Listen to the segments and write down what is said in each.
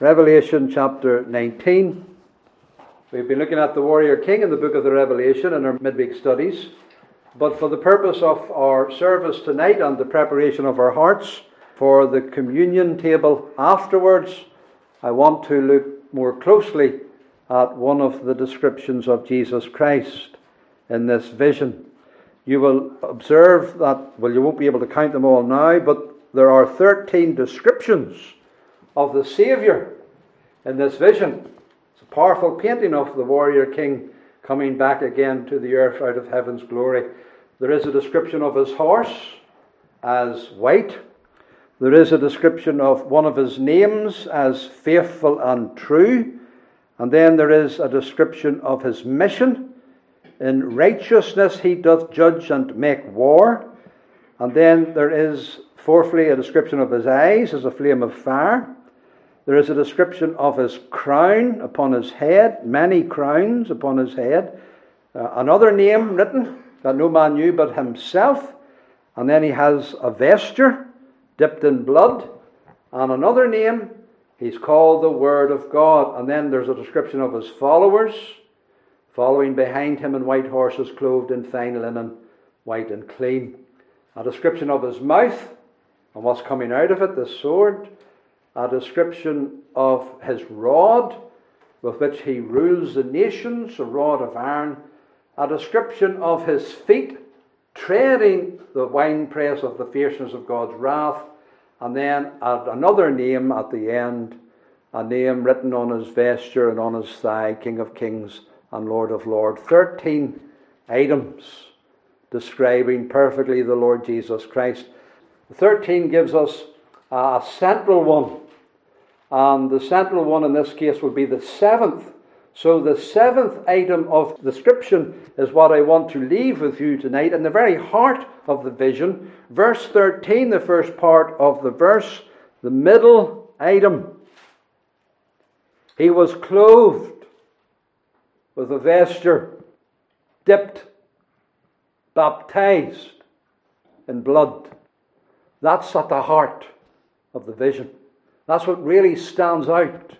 Revelation chapter 19. We've been looking at the warrior king in the book of the Revelation in our midweek studies. But for the purpose of our service tonight and the preparation of our hearts for the communion table afterwards, I want to look more closely at one of the descriptions of Jesus Christ in this vision. You will observe that, well, you won't be able to count them all now, but there are 13 descriptions of the Saviour in this vision. It's a powerful painting of the warrior king coming back again to the earth out of heaven's glory. There is a description of his horse as white. There is a description of one of his names as faithful and true. And then there is a description of his mission. In righteousness he doth judge and make war. And then there is, fourthly, a description of his eyes as a flame of fire. There is a description of his crown upon his head, many crowns upon his head. Uh, another name written that no man knew but himself. And then he has a vesture dipped in blood. And another name, he's called the Word of God. And then there's a description of his followers, following behind him in white horses, clothed in fine linen, white and clean. A description of his mouth and what's coming out of it, the sword a description of his rod with which he rules the nations, a rod of iron, a description of his feet treading the winepress of the fierceness of God's wrath, and then another name at the end, a name written on his vesture and on his thigh, King of Kings and Lord of Lords. Thirteen items describing perfectly the Lord Jesus Christ. Thirteen gives us a central one. And the central one in this case would be the seventh. So, the seventh item of description is what I want to leave with you tonight in the very heart of the vision. Verse 13, the first part of the verse, the middle item. He was clothed with a vesture, dipped, baptized in blood. That's at the heart of the vision. That's what really stands out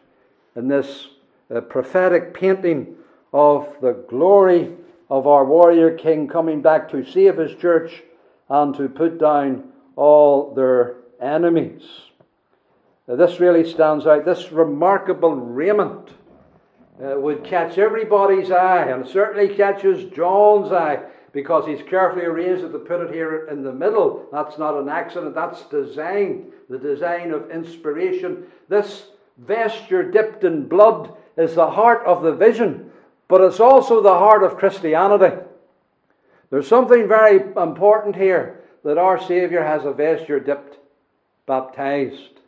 in this uh, prophetic painting of the glory of our warrior king coming back to save his church and to put down all their enemies. Now, this really stands out. This remarkable raiment uh, would catch everybody's eye, and certainly catches John's eye because he's carefully arranged it to put it here in the middle. That's not an accident, that's design, the design of inspiration. This vesture dipped in blood is the heart of the vision, but it's also the heart of Christianity. There's something very important here that our Saviour has a vesture dipped, baptized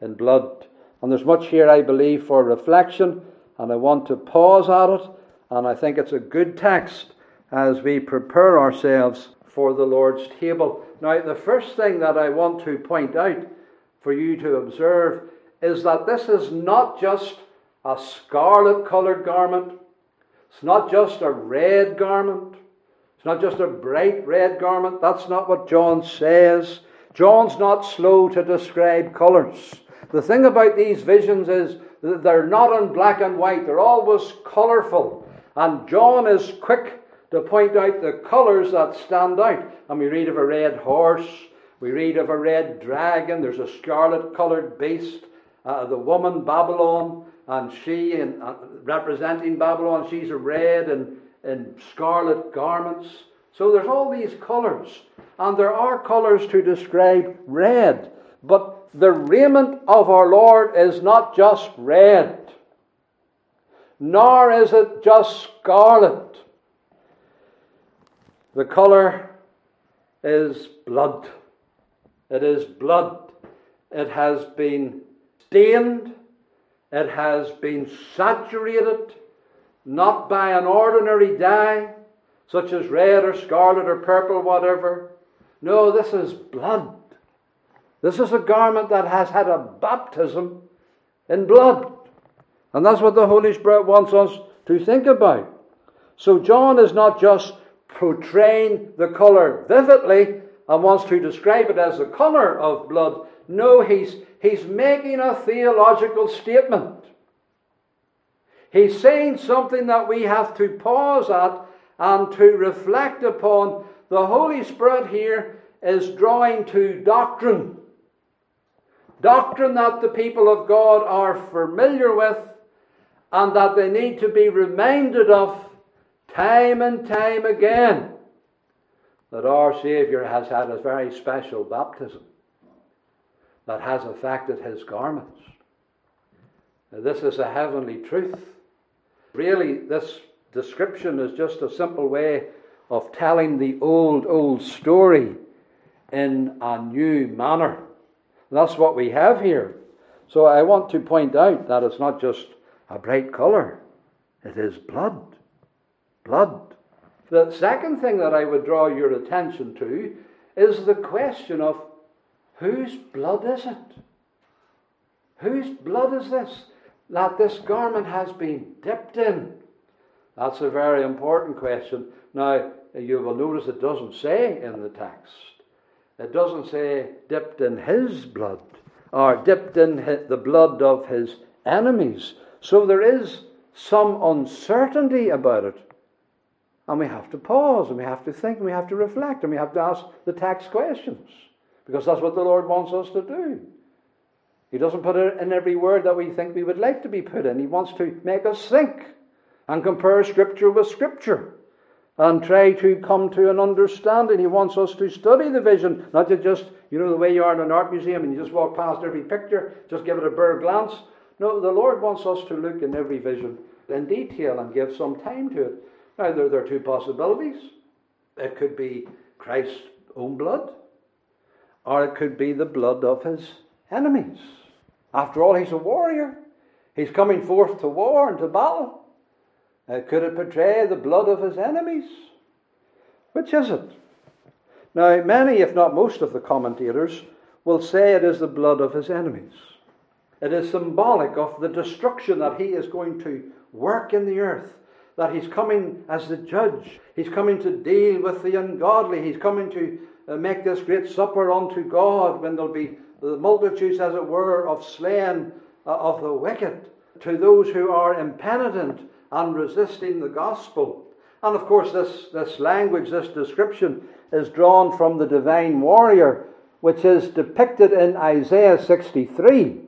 in blood. And there's much here, I believe, for reflection, and I want to pause at it, and I think it's a good text as we prepare ourselves for the Lord's table. Now, the first thing that I want to point out for you to observe is that this is not just a scarlet colored garment, it's not just a red garment, it's not just a bright red garment. That's not what John says. John's not slow to describe colors. The thing about these visions is they're not in black and white, they're always colorful. And John is quick to point out the colours that stand out. And we read of a red horse, we read of a red dragon, there's a scarlet coloured beast, uh, the woman Babylon, and she, in, uh, representing Babylon, she's a red and in scarlet garments. So there's all these colours, and there are colours to describe red, but the raiment of our Lord is not just red, nor is it just scarlet. The colour is blood. It is blood. It has been stained. It has been saturated, not by an ordinary dye, such as red or scarlet or purple, whatever. No, this is blood. This is a garment that has had a baptism in blood. And that's what the Holy Spirit wants us to think about. So John is not just portraying the colour vividly and wants to describe it as the colour of blood. No, he's, he's making a theological statement. He's saying something that we have to pause at and to reflect upon. The Holy Spirit here is drawing to doctrine. Doctrine that the people of God are familiar with and that they need to be reminded of time and time again that our Saviour has had a very special baptism that has affected his garments. Now, this is a heavenly truth. Really, this description is just a simple way of telling the old, old story in a new manner. And that's what we have here. So I want to point out that it's not just a bright colour, it is blood. Blood. The second thing that I would draw your attention to is the question of Whose blood is it? Whose blood is this that this garment has been dipped in? That's a very important question. Now, you will notice it doesn't say in the text. It doesn't say dipped in his blood or dipped in the blood of his enemies. So there is some uncertainty about it. And we have to pause and we have to think and we have to reflect and we have to ask the tax questions. Because that's what the Lord wants us to do. He doesn't put it in every word that we think we would like to be put in. He wants to make us think and compare Scripture with Scripture and try to come to an understanding. He wants us to study the vision, not to just, you know, the way you are in an art museum and you just walk past every picture, just give it a bare glance. No, the Lord wants us to look in every vision in detail and give some time to it. Now, there, there are two possibilities. It could be Christ's own blood, or it could be the blood of his enemies. After all, he's a warrior. He's coming forth to war and to battle. Uh, could it portray the blood of his enemies? Which is it? Now, many, if not most, of the commentators will say it is the blood of his enemies. It is symbolic of the destruction that he is going to work in the earth, that he's coming as the judge. He's coming to deal with the ungodly. He's coming to uh, make this great supper unto God when there'll be the multitudes, as it were, of slain uh, of the wicked, to those who are impenitent and resisting the gospel. And of course, this, this language, this description, is drawn from the divine warrior, which is depicted in Isaiah 63.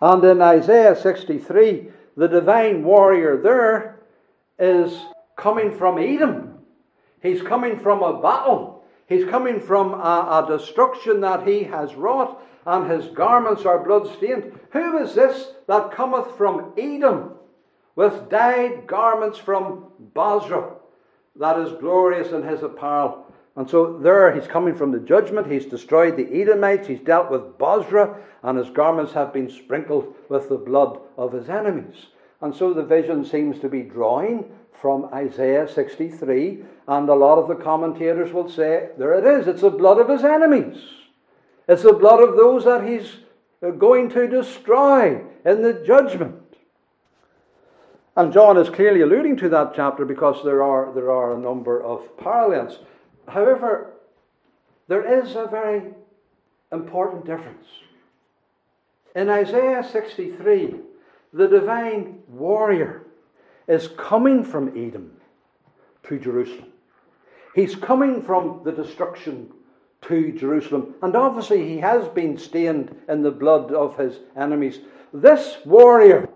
And in Isaiah 63, the divine warrior there is coming from Edom. He's coming from a battle. He's coming from a, a destruction that he has wrought, and his garments are blood-stained. Who is this that cometh from Edom with dyed garments from Bozrah, that is glorious in his apparel? And so there he's coming from the judgment. He's destroyed the Edomites. He's dealt with Bozrah, and his garments have been sprinkled with the blood of his enemies. And so the vision seems to be drawing from Isaiah 63, and a lot of the commentators will say, there it is, it's the blood of his enemies. It's the blood of those that he's uh, going to destroy in the judgment. And John is clearly alluding to that chapter because there are, there are a number of parallels. However, there is a very important difference. In Isaiah 63, the divine warrior is coming from Edom to Jerusalem. He's coming from the destruction to Jerusalem. And obviously, he has been stained in the blood of his enemies. This warrior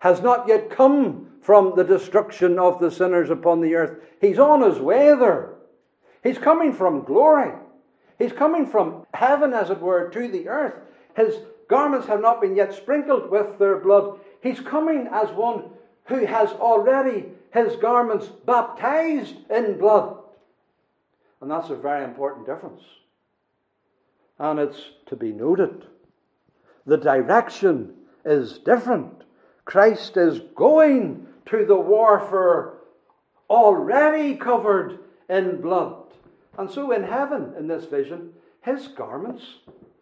has not yet come from the destruction of the sinners upon the earth. He's on his way there. He's coming from glory. He's coming from heaven, as it were, to the earth. His garments have not been yet sprinkled with their blood. He's coming as one who has already his garments baptized in blood. And that's a very important difference. And it's to be noted. The direction is different. Christ is going to the warfare already covered in blood. And so in heaven, in this vision, his garments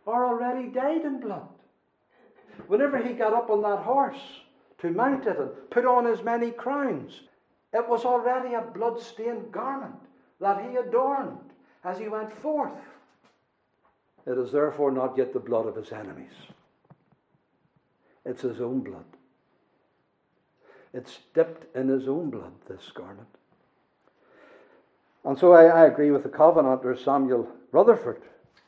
are already dyed in blood. Whenever he got up on that horse, to mount it and put on as many crowns. It was already a blood-stained garment that he adorned as he went forth. It is therefore not yet the blood of his enemies. It's his own blood. It's dipped in his own blood, this garment. And so I, I agree with the Covenanter Samuel Rutherford,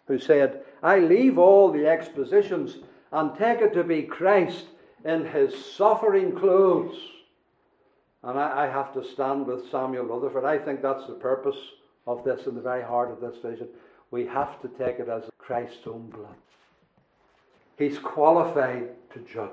who said, I leave all the expositions and take it to be Christ in his suffering clothes. And I, I, have to stand with Samuel Rutherford. I think that's the purpose of this in the very heart of this vision. We have to take it as Christ's own blood. He's qualified to judge.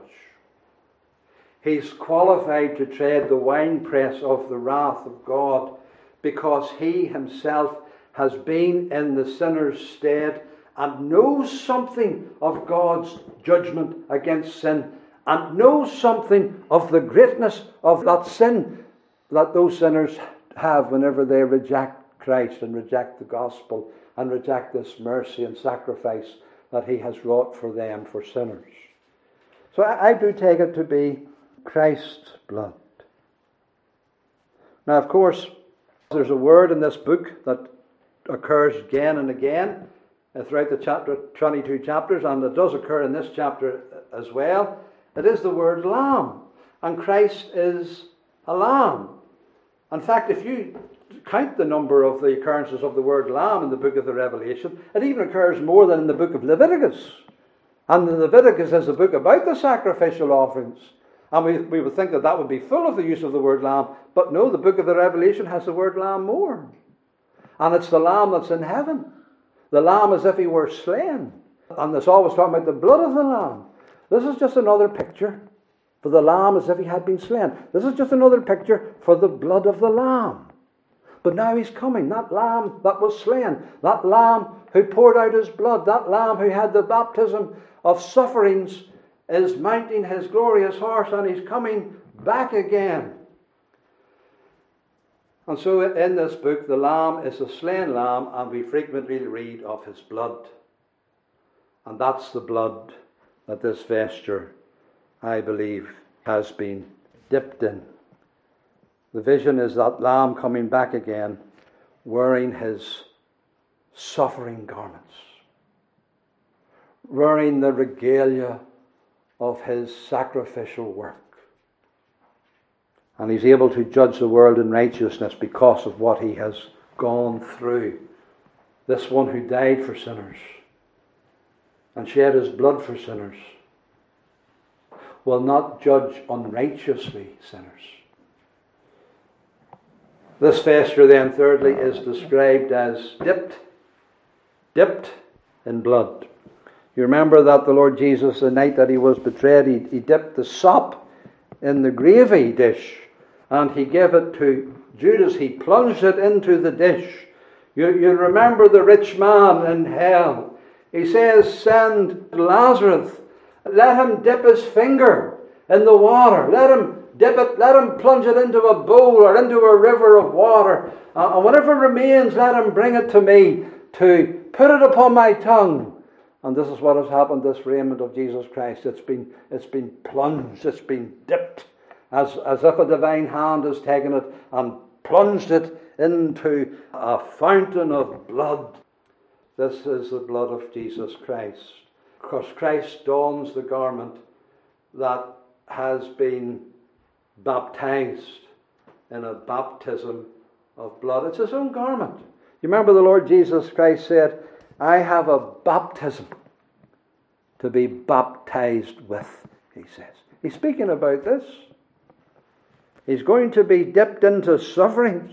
He's qualified to tread the winepress of the wrath of God because he himself has been in the sinner's stead and knows something of God's judgment against sin and knows something of the greatness of that sin that those sinners have whenever they reject Christ and reject the gospel and reject this mercy and sacrifice that He has wrought for them, for sinners. So I, I do take it to be Christ's blood. Now, of course, there's a word in this book that occurs again and again throughout the chapter, 22 chapters, and it does occur in this chapter as well. It is the word lamb. And Christ is a lamb. In fact, if you count the number of the occurrences of the word lamb in the book of the Revelation, it even occurs more than in the book of Leviticus. And the Leviticus is a book about the sacrificial offerings. And we, we would think that that would be full of the use of the word lamb. But no, the book of the Revelation has the word lamb more. And it's the lamb that's in heaven. The lamb as if he were slain. And it's always talking about the blood of the lamb. This is just another picture for the lamb as if he had been slain. This is just another picture for the blood of the lamb. But now he's coming, that lamb that was slain, that lamb who poured out his blood, that lamb who had the baptism of sufferings is mounting his glorious horse and he's coming back again. And so in this book, the lamb is a slain lamb, and we frequently read of his blood. And that's the blood that this vesture, I believe, has been dipped in. The vision is that Lamb coming back again wearing his suffering garments, wearing the regalia of his sacrificial work. And he's able to judge the world in righteousness because of what he has gone through. This one who died for sinners and shed his blood for sinners will not judge unrighteously sinners. This vesture, then, thirdly, is described as dipped, dipped in blood. You remember that the Lord Jesus, the night that he was betrayed, he, he dipped the sop in the gravy dish and he gave it to Judas. He plunged it into the dish. You, you remember the rich man in hell he says, Send Lazarus, let him dip his finger in the water, let him dip it, let him plunge it into a bowl or into a river of water, uh, and whatever remains, let him bring it to me to put it upon my tongue. And this is what has happened, this raiment of Jesus Christ. It's been, it's been plunged, it's been dipped, as, as if a divine hand has taken it and plunged it into a fountain of blood this is the blood of Jesus Christ. Because Christ dons the garment that has been baptized in a baptism of blood. It's his own garment. You remember the Lord Jesus Christ said, I have a baptism to be baptized with, he says. He's speaking about this. He's going to be dipped into sufferings.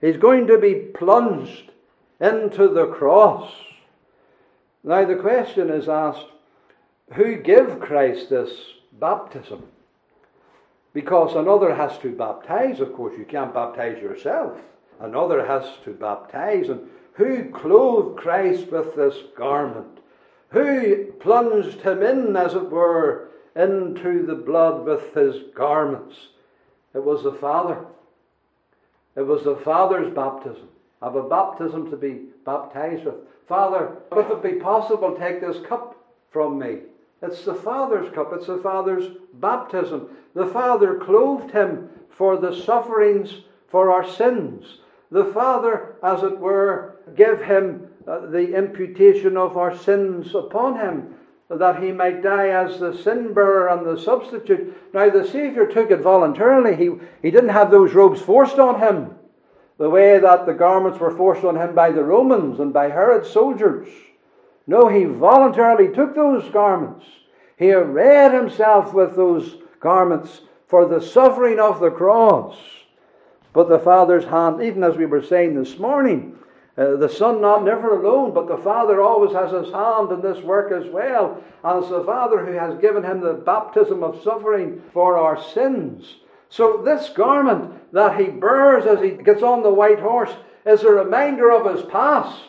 He's going to be plunged into the cross. Now the question is asked, who gave Christ this baptism? Because another has to baptize, of course, you can't baptize yourself. Another has to baptize. And who clothed Christ with this garment? Who plunged him in, as it were, into the blood with his garments? It was the Father. It was the Father's baptism Of a baptism to be baptized with. Father, if it be possible, take this cup from me. It's the Father's cup, it's the Father's baptism. The Father clothed him for the sufferings for our sins. The Father, as it were, gave him uh, the imputation of our sins upon him, that he might die as the sin bearer and the substitute. Now, the Saviour took it voluntarily. He, he didn't have those robes forced on him, the way that the garments were forced on him by the Romans and by Herod's soldiers. No, he voluntarily took those garments. He arrayed himself with those garments for the suffering of the cross. But the Father's hand, even as we were saying this morning, uh, the Son not never alone, but the Father always has his hand in this work as well. It's the Father who has given him the baptism of suffering for our sins. So this garment that he bears as he gets on the white horse is a reminder of his past.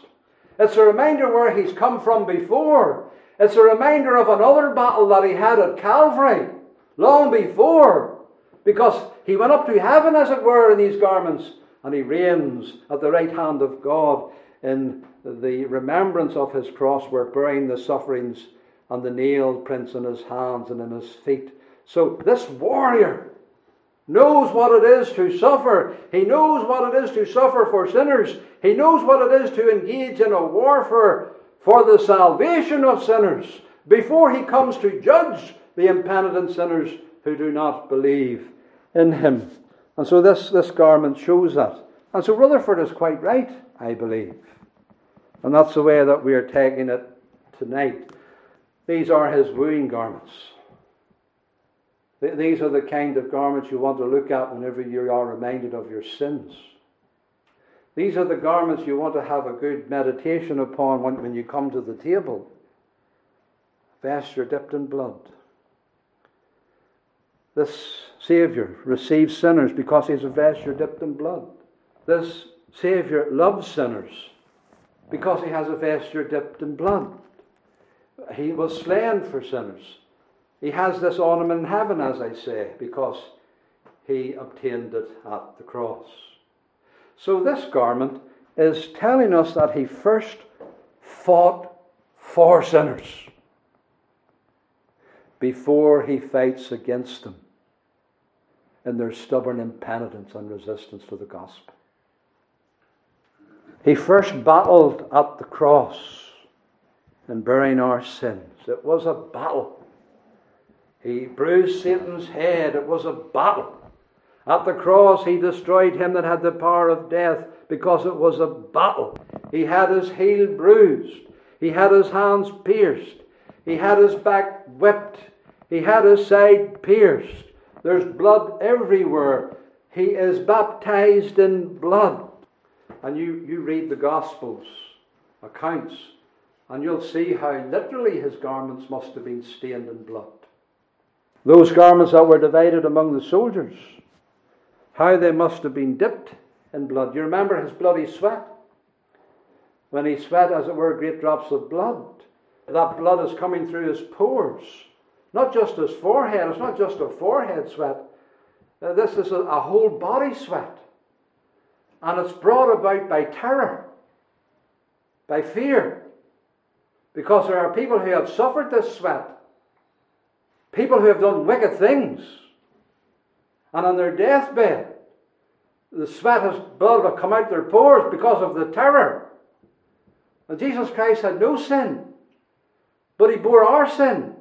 It's a reminder where he's come from before. It's a reminder of another battle that he had at Calvary long before. Because he went up to heaven, as it were, in these garments and he reigns at the right hand of God in the remembrance of his cross work, bearing the sufferings and the nail prints in his hands and in his feet. So this warrior knows what it is to suffer. He knows what it is to suffer for sinners. He knows what it is to engage in a warfare for the salvation of sinners before he comes to judge the impenitent sinners who do not believe in him. And so this, this garment shows that. And so Rutherford is quite right, I believe. And that's the way that we are taking it tonight. These are his wooing garments. These are the kind of garments you want to look at whenever you are reminded of your sins. These are the garments you want to have a good meditation upon when, when you come to the table. Vesture dipped in blood. This Saviour receives sinners because he's a vesture dipped in blood. This Saviour loves sinners because he has a vesture dipped in blood. He was slain for sinners. He has this ornament in heaven, as I say, because he obtained it at the cross. So, this garment is telling us that he first fought for sinners before he fights against them in their stubborn impenitence and resistance to the gospel. He first battled at the cross in bearing our sins. It was a battle. He bruised Satan's head. It was a battle. At the cross, he destroyed him that had the power of death because it was a battle. He had his heel bruised. He had his hands pierced. He had his back whipped. He had his side pierced. There's blood everywhere. He is baptized in blood. And you, you read the Gospels, accounts, and you'll see how literally his garments must have been stained in blood. Those garments that were divided among the soldiers, how they must have been dipped in blood. You remember his bloody sweat? When he sweat, as it were, great drops of blood. That blood is coming through his pores. Not just his forehead, it's not just a forehead sweat. Uh, this is a, a whole body sweat. And it's brought about by terror, by fear. Because there are people who have suffered this sweat, people who have done wicked things. And on their deathbed, the sweat has blood will come out their pores because of the terror. And Jesus Christ had no sin, but he bore our sin.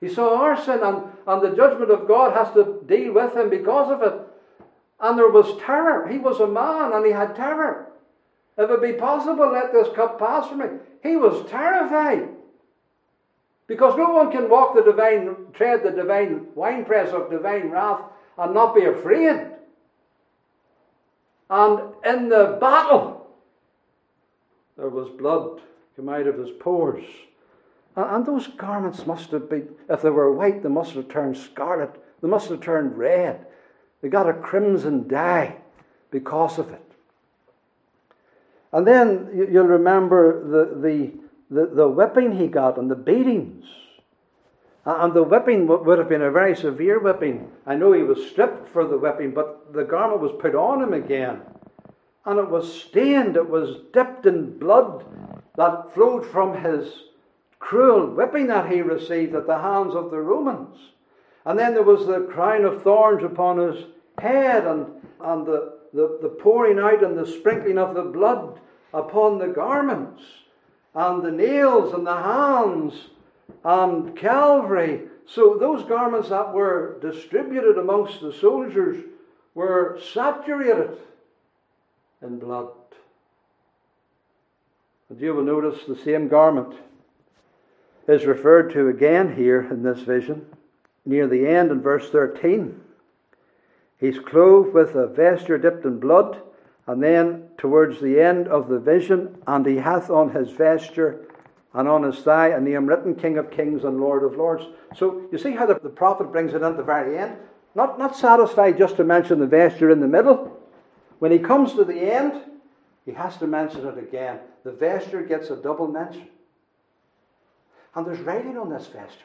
He saw our sin, and, and the judgment of God has to deal with him because of it. And there was terror. He was a man, and he had terror. If it be possible, let this cup pass from me. He was terrified. Because no one can walk the divine, tread the divine winepress of divine wrath and not be afraid. And in the battle, there was blood come out of his pores. And those garments must have been, if they were white, they must have turned scarlet. They must have turned red. They got a crimson dye because of it. And then you'll remember the, the, the, the whipping he got and the beatings. And the whipping would have been a very severe whipping. I know he was stripped for the whipping, but the garment was put on him again. And it was stained, it was dipped in blood that flowed from his cruel whipping that he received at the hands of the Romans. And then there was the crown of thorns upon his head and, and the, the, the pouring out and the sprinkling of the blood upon the garments and the nails and the hands and Calvary. So those garments that were distributed amongst the soldiers were saturated in blood. And you will notice the same garment is referred to again here in this vision, near the end in verse 13. He's clothed with a vesture dipped in blood, and then towards the end of the vision, and he hath on his vesture and on his thigh a name written King of Kings and Lord of Lords. So you see how the, the prophet brings it in at the very end? Not, not satisfied just to mention the vesture in the middle. When he comes to the end, he has to mention it again. The vesture gets a double mention. And there's writing on this vesture.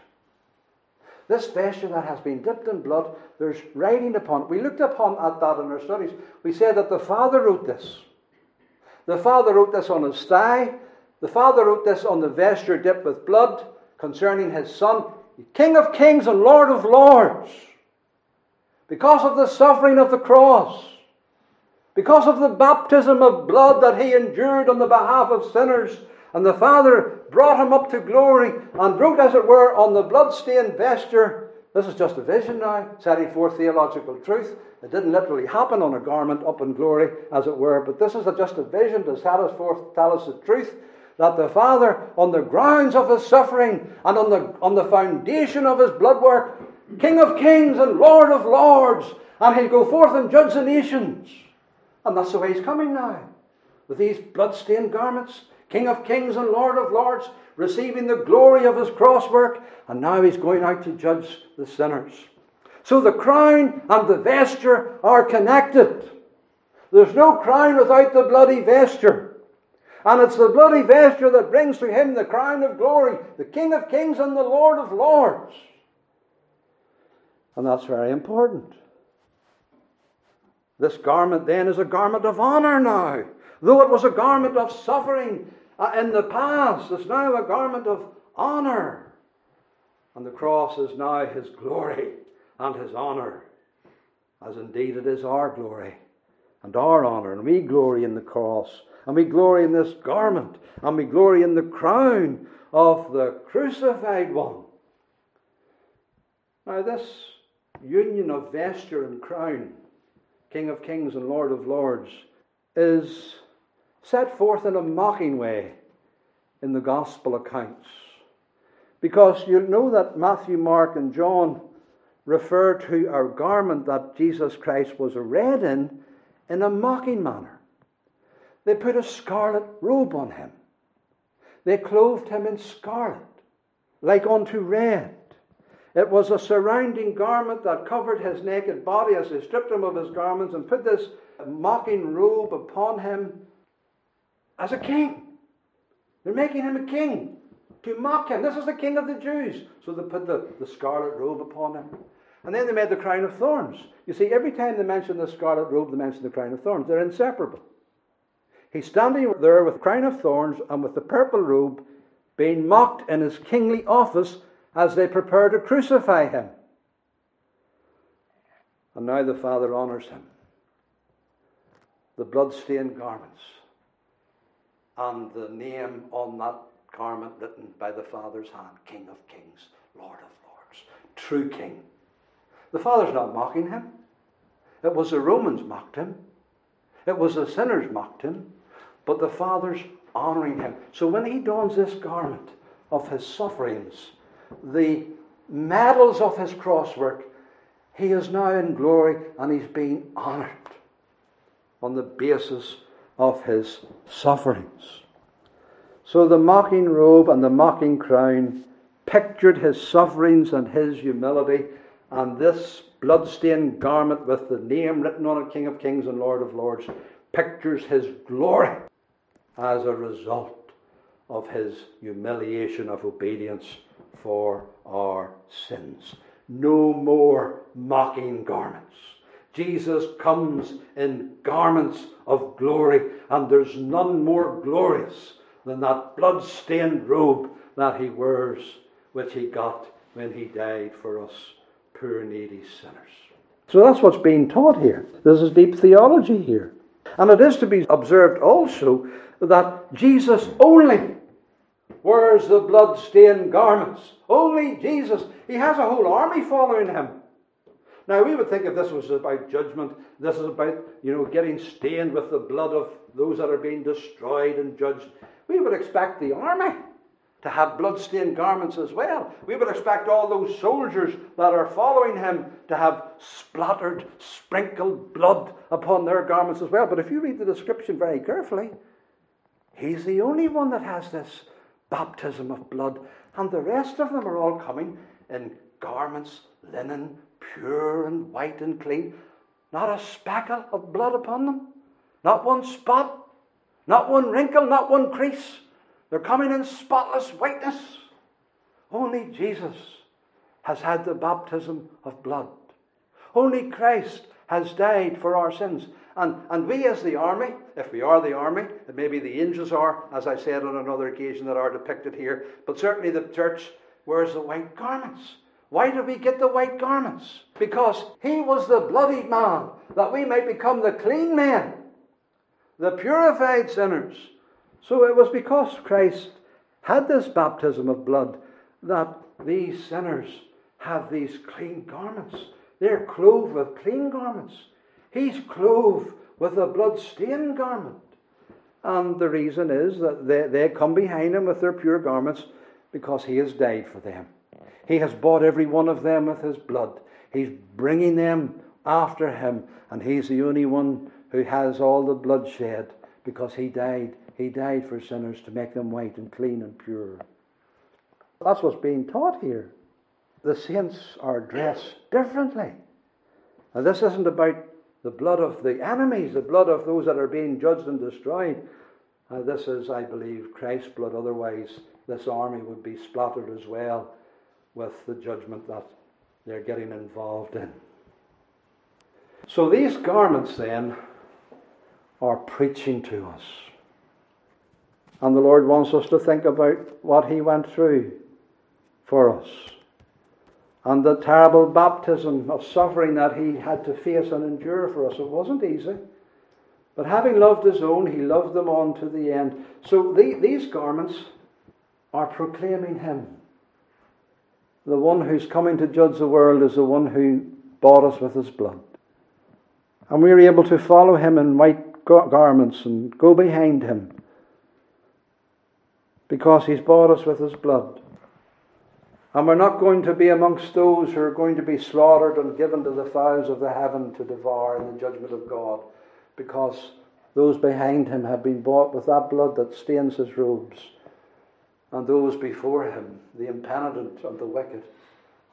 This vesture that has been dipped in blood, there's writing upon it. We looked upon at that in our studies. We said that the Father wrote this. The Father wrote this on his thigh. The Father wrote this on the vesture dipped with blood concerning his Son, King of kings and Lord of lords. Because of the suffering of the cross, because of the baptism of blood that he endured on the behalf of sinners, and the Father brought him up to glory and wrote, as it were, on the blood-stained vesture. This is just a vision now, setting forth theological truth. It didn't literally happen on a garment up in glory, as it were, but this is a, just a vision to set us forth, tell us the truth that the Father, on the grounds of his suffering and on the, on the foundation of his blood work, King of kings and Lord of lords, and he'll go forth and judge the nations. And that's the way he's coming now, with these blood-stained garments King of kings and Lord of lords, receiving the glory of his cross work, and now he's going out to judge the sinners. So the crown and the vesture are connected. There's no crown without the bloody vesture. And it's the bloody vesture that brings to him the crown of glory, the King of kings and the Lord of lords. And that's very important. This garment then is a garment of honor now. Though it was a garment of suffering Uh, in the past is now a garment of honor. And the cross is now his glory and his honor, as indeed it is our glory and our honor. And we glory in the cross, and we glory in this garment, and we glory in the crown of the crucified one. Now, this union of vesture and crown, King of kings and Lord of lords, is set forth in a mocking way in the gospel accounts. Because you know that Matthew, Mark, and John refer to our garment that Jesus Christ was arrayed in in a mocking manner. They put a scarlet robe on him. They clothed him in scarlet, like unto red. It was a surrounding garment that covered his naked body as they stripped him of his garments and put this mocking robe upon him as a king. They're making him a king to mock him. This is the king of the Jews. So they put the, the scarlet robe upon him. And then they made the crown of thorns. You see, every time they mention the scarlet robe, they mention the crown of thorns. They're inseparable. He's standing there with the crown of thorns and with the purple robe, being mocked in his kingly office as they prepare to crucify him. And now the Father honours him. The blood-stained garments and the name on that garment written by the Father's hand King of Kings, Lord of Lords, true King. The Father's not mocking him. It was the Romans mocked him, it was the sinners mocked him, but the Father's honouring him. So when he dons this garment of his sufferings, the medals of his crosswork, he is now in glory and he's being honoured on the basis of his sufferings. So the mocking robe and the mocking crown pictured his sufferings and his humility, and this bloodstained garment with the name written on it, King of Kings and Lord of Lords, pictures his glory as a result of his humiliation of obedience for our sins. No more mocking garments. Jesus comes in garments of glory, and there's none more glorious than that blood-stained robe that he wears, which he got when he died for us, poor needy sinners. So that's what's being taught here. This is deep theology here. And it is to be observed also that Jesus only wears the blood-stained garments. Only Jesus. He has a whole army following him. Now, we would think if this was about judgment, this is about, you know, getting stained with the blood of those that are being destroyed and judged. We would expect the army to have blood-stained garments as well. We would expect all those soldiers that are following him to have splattered, sprinkled blood upon their garments as well. But if you read the description very carefully, he's the only one that has this baptism of blood, and the rest of them are all coming in garments, linen, pure and white and clean. Not a speckle of blood upon them, not one spot, not one wrinkle, not one crease. They're coming in spotless whiteness. Only Jesus has had the baptism of blood. Only Christ has died for our sins. And, and we, as the army, if we are the army, and maybe the angels are, as I said on another occasion, that are depicted here, but certainly the church wears the white garments. Why do we get the white garments? Because he was the bloodied man, that we might become the clean men, the purified sinners. So it was because Christ had this baptism of blood that these sinners have these clean garments. They're clothed with clean garments. He's clothed with a blood-stained garment. And the reason is that they, they come behind him with their pure garments because he has died for them. He has bought every one of them with his blood. He's bringing them after him, and he's the only one who has all the blood shed because he died. He died for sinners to make them white and clean and pure. That's what's being taught here. The saints are dressed differently. Now, this isn't about the blood of the enemies, the blood of those that are being judged and destroyed. Uh, this is, I believe, Christ's blood. Otherwise, this army would be splattered as well with the judgment that they're getting involved in. So these garments then are preaching to us. And the Lord wants us to think about what He went through for us and the terrible baptism of suffering that He had to face and endure for us. It wasn't easy. But having loved His own, He loved them on to the end. So the, these garments are proclaiming Him. The one who's coming to judge the world is the one who bought us with his blood. And we are able to follow him in white garments and go behind him because he's bought us with his blood. And we're not going to be amongst those who are going to be slaughtered and given to the fowls of the heaven to devour in the judgment of God, because those behind him have been bought with that blood that stains his robes and those before him, the impenitent and the wicked,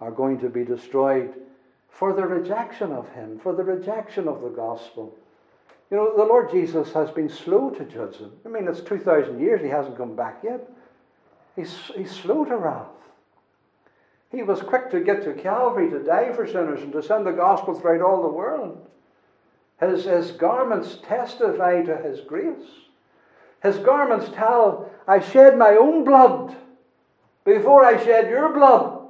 are going to be destroyed for the rejection of him, for the rejection of the gospel. You know, the Lord Jesus has been slow to judge them. I mean, it's 2,000 years, he hasn't come back yet. He's, he's slow to wrath. He was quick to get to Calvary to die for sinners and to send the gospel throughout all the world. His, his garments testify to his grace. His garments tell, I shed my own blood before I shed your blood.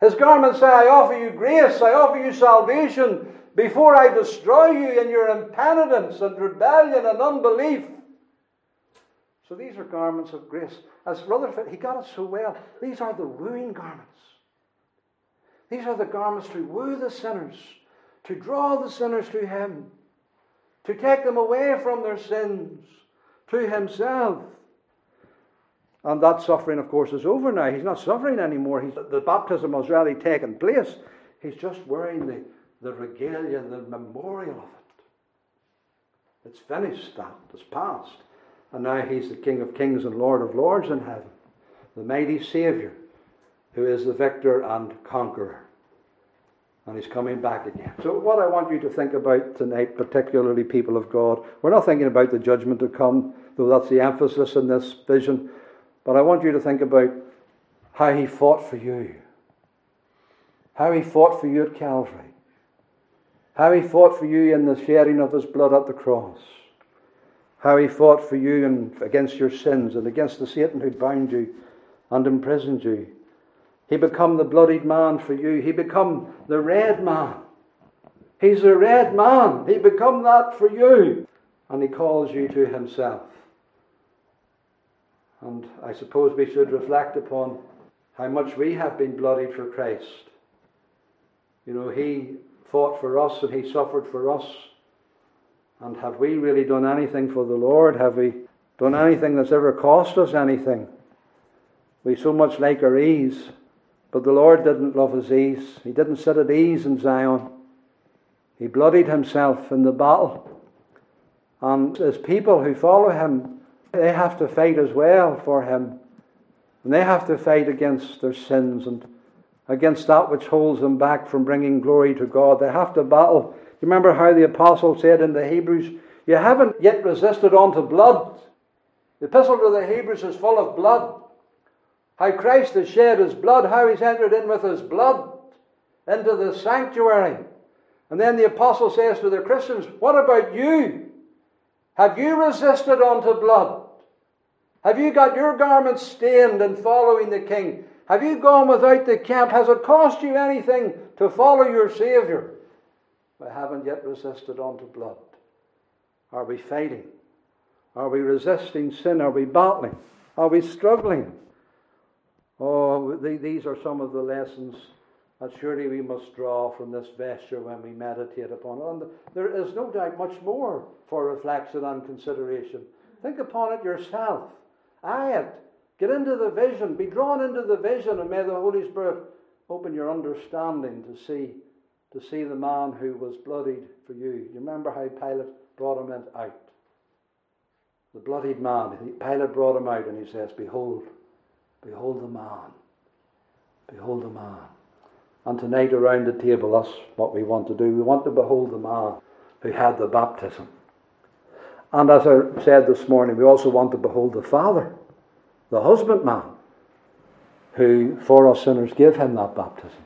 His garments say, I offer you grace, I offer you salvation before I destroy you in your impenitence and rebellion and unbelief. So these are garments of grace. As Rutherford, he got it so well. These are the wooing garments. These are the garments to woo the sinners, to draw the sinners to him, to take them away from their sins to himself. And that suffering, of course, is over now. He's not suffering anymore. He's, the baptism has already taken place. He's just wearing the, the regalia, the memorial of it. It's finished, that. It's past. And now he's the King of kings and Lord of lords in heaven, the mighty Saviour, who is the victor and conqueror. And he's coming back again. So, what I want you to think about tonight, particularly people of God, we're not thinking about the judgment to come, though that's the emphasis in this vision. But I want you to think about how he fought for you, how he fought for you at Calvary, how he fought for you in the shedding of his blood at the cross, how he fought for you and against your sins and against the Satan who bound you and imprisoned you he become the bloodied man for you. He become the red man. He's a red man. He become that for you. And he calls you to himself. And I suppose we should reflect upon how much we have been bloodied for Christ. You know, He fought for us and He suffered for us. And have we really done anything for the Lord? Have we done anything that's ever cost us anything? We so much like our ease, but the Lord didn't love his ease. He didn't sit at ease in Zion. He bloodied himself in the battle. And as people who follow him, they have to fight as well for him. And they have to fight against their sins and against that which holds them back from bringing glory to God. They have to battle. You remember how the apostle said in the Hebrews, You haven't yet resisted unto blood. The epistle to the Hebrews is full of blood. How Christ has shed his blood, how he's entered in with his blood into the sanctuary. And then the apostle says to the Christians, What about you? Have you resisted unto blood? Have you got your garments stained in following the king? Have you gone without the camp? Has it cost you anything to follow your Saviour? We haven't yet resisted unto blood. Are we fighting? Are we resisting sin? Are we battling? Are we struggling? Oh, these are some of the lessons that surely we must draw from this vesture when we meditate upon it. And there is no doubt much more for reflection and consideration. Think upon it yourself. Eye it. Get into the vision. Be drawn into the vision, and may the Holy Spirit open your understanding to see to see the man who was bloodied for you. You remember how Pilate brought him out. The bloodied man. Pilate brought him out, and he says, "Behold, behold the man. Behold the man." And tonight around the table, that's what we want to do. We want to behold the man who had the baptism. And as I said this morning, we also want to behold the Father, the husbandman, who for us sinners gave him that baptism.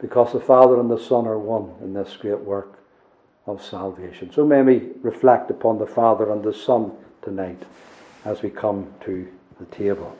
Because the Father and the Son are one in this great work of salvation. So may we reflect upon the Father and the Son tonight as we come to the table.